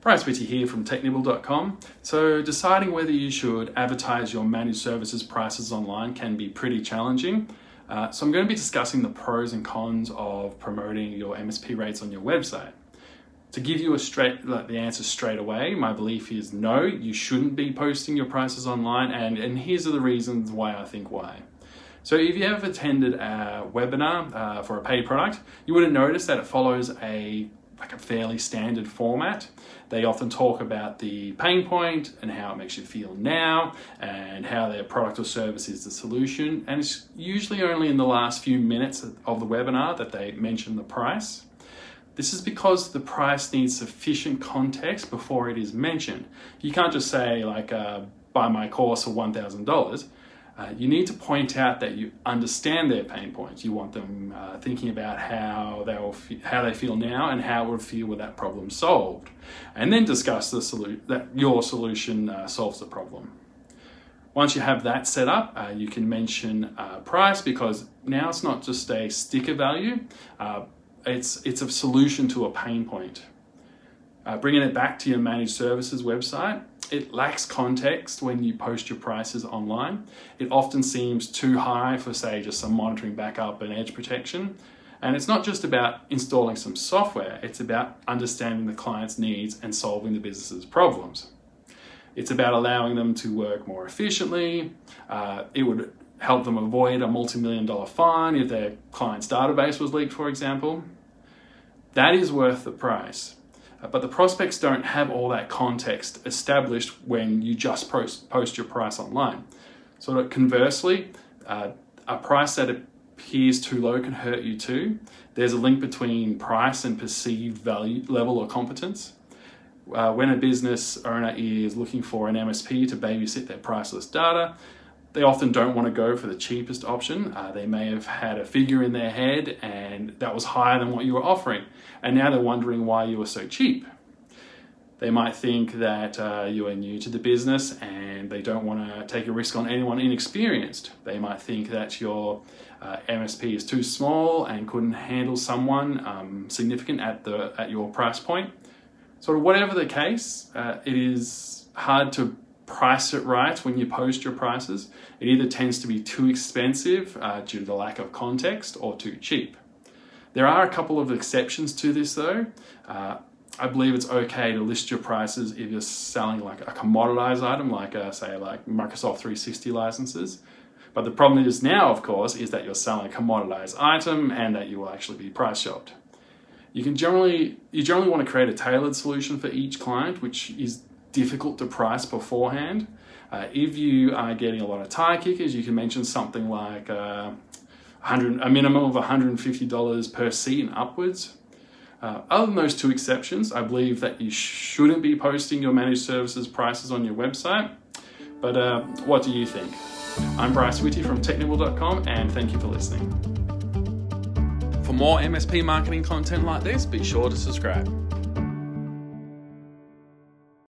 Bryce Whitty here from technibble.com. So, deciding whether you should advertise your managed services prices online can be pretty challenging. Uh, so, I'm going to be discussing the pros and cons of promoting your MSP rates on your website. To give you a straight like the answer straight away, my belief is no, you shouldn't be posting your prices online, and, and here's the reasons why I think why. So, if you have attended a webinar uh, for a paid product, you would have noticed that it follows a like a fairly standard format. They often talk about the pain point and how it makes you feel now and how their product or service is the solution. And it's usually only in the last few minutes of the webinar that they mention the price. This is because the price needs sufficient context before it is mentioned. You can't just say, like, uh, buy my course for $1,000 uh, you need to point out that you understand their pain points. You want them uh, thinking about how they will fe- how they feel now and how it would feel with that problem solved, and then discuss the solu- that your solution uh, solves the problem. Once you have that set up, uh, you can mention uh, price because now it's not just a sticker value; it's it's a solution to a pain point. bringing it back to your managed services website, it lacks context when you post your prices online. It often seems too high for, say, just some monitoring backup and edge protection. And it's not just about installing some software, it's about understanding the client's needs and solving the business's problems. It's about allowing them to work more efficiently. Uh, it would help them avoid a multi million dollar fine if their client's database was leaked, for example. That is worth the price. But the prospects don't have all that context established when you just post, post your price online. So conversely, uh, a price that appears too low can hurt you too. There's a link between price and perceived value level or competence. Uh, when a business owner is looking for an MSP to babysit their priceless data, they often don't want to go for the cheapest option. Uh, they may have had a figure in their head and that was higher than what you were offering, and now they're wondering why you were so cheap. They might think that uh, you are new to the business and they don't want to take a risk on anyone inexperienced. They might think that your uh, MSP is too small and couldn't handle someone um, significant at the at your price point. Sort of whatever the case, uh, it is hard to price it right when you post your prices. It either tends to be too expensive uh, due to the lack of context or too cheap. There are a couple of exceptions to this though. Uh, I believe it's okay to list your prices if you're selling like a commoditized item, like uh, say like Microsoft 360 licenses. But the problem is now, of course, is that you're selling a commoditized item and that you will actually be price shopped. You can generally you generally want to create a tailored solution for each client, which is difficult to price beforehand. Uh, if you are getting a lot of tire kickers, you can mention something like uh, 100, a minimum of $150 per seat and upwards. Uh, other than those two exceptions, I believe that you shouldn't be posting your managed services prices on your website. But uh, what do you think? I'm Bryce Whitty from technibble.com and thank you for listening. For more MSP marketing content like this, be sure to subscribe.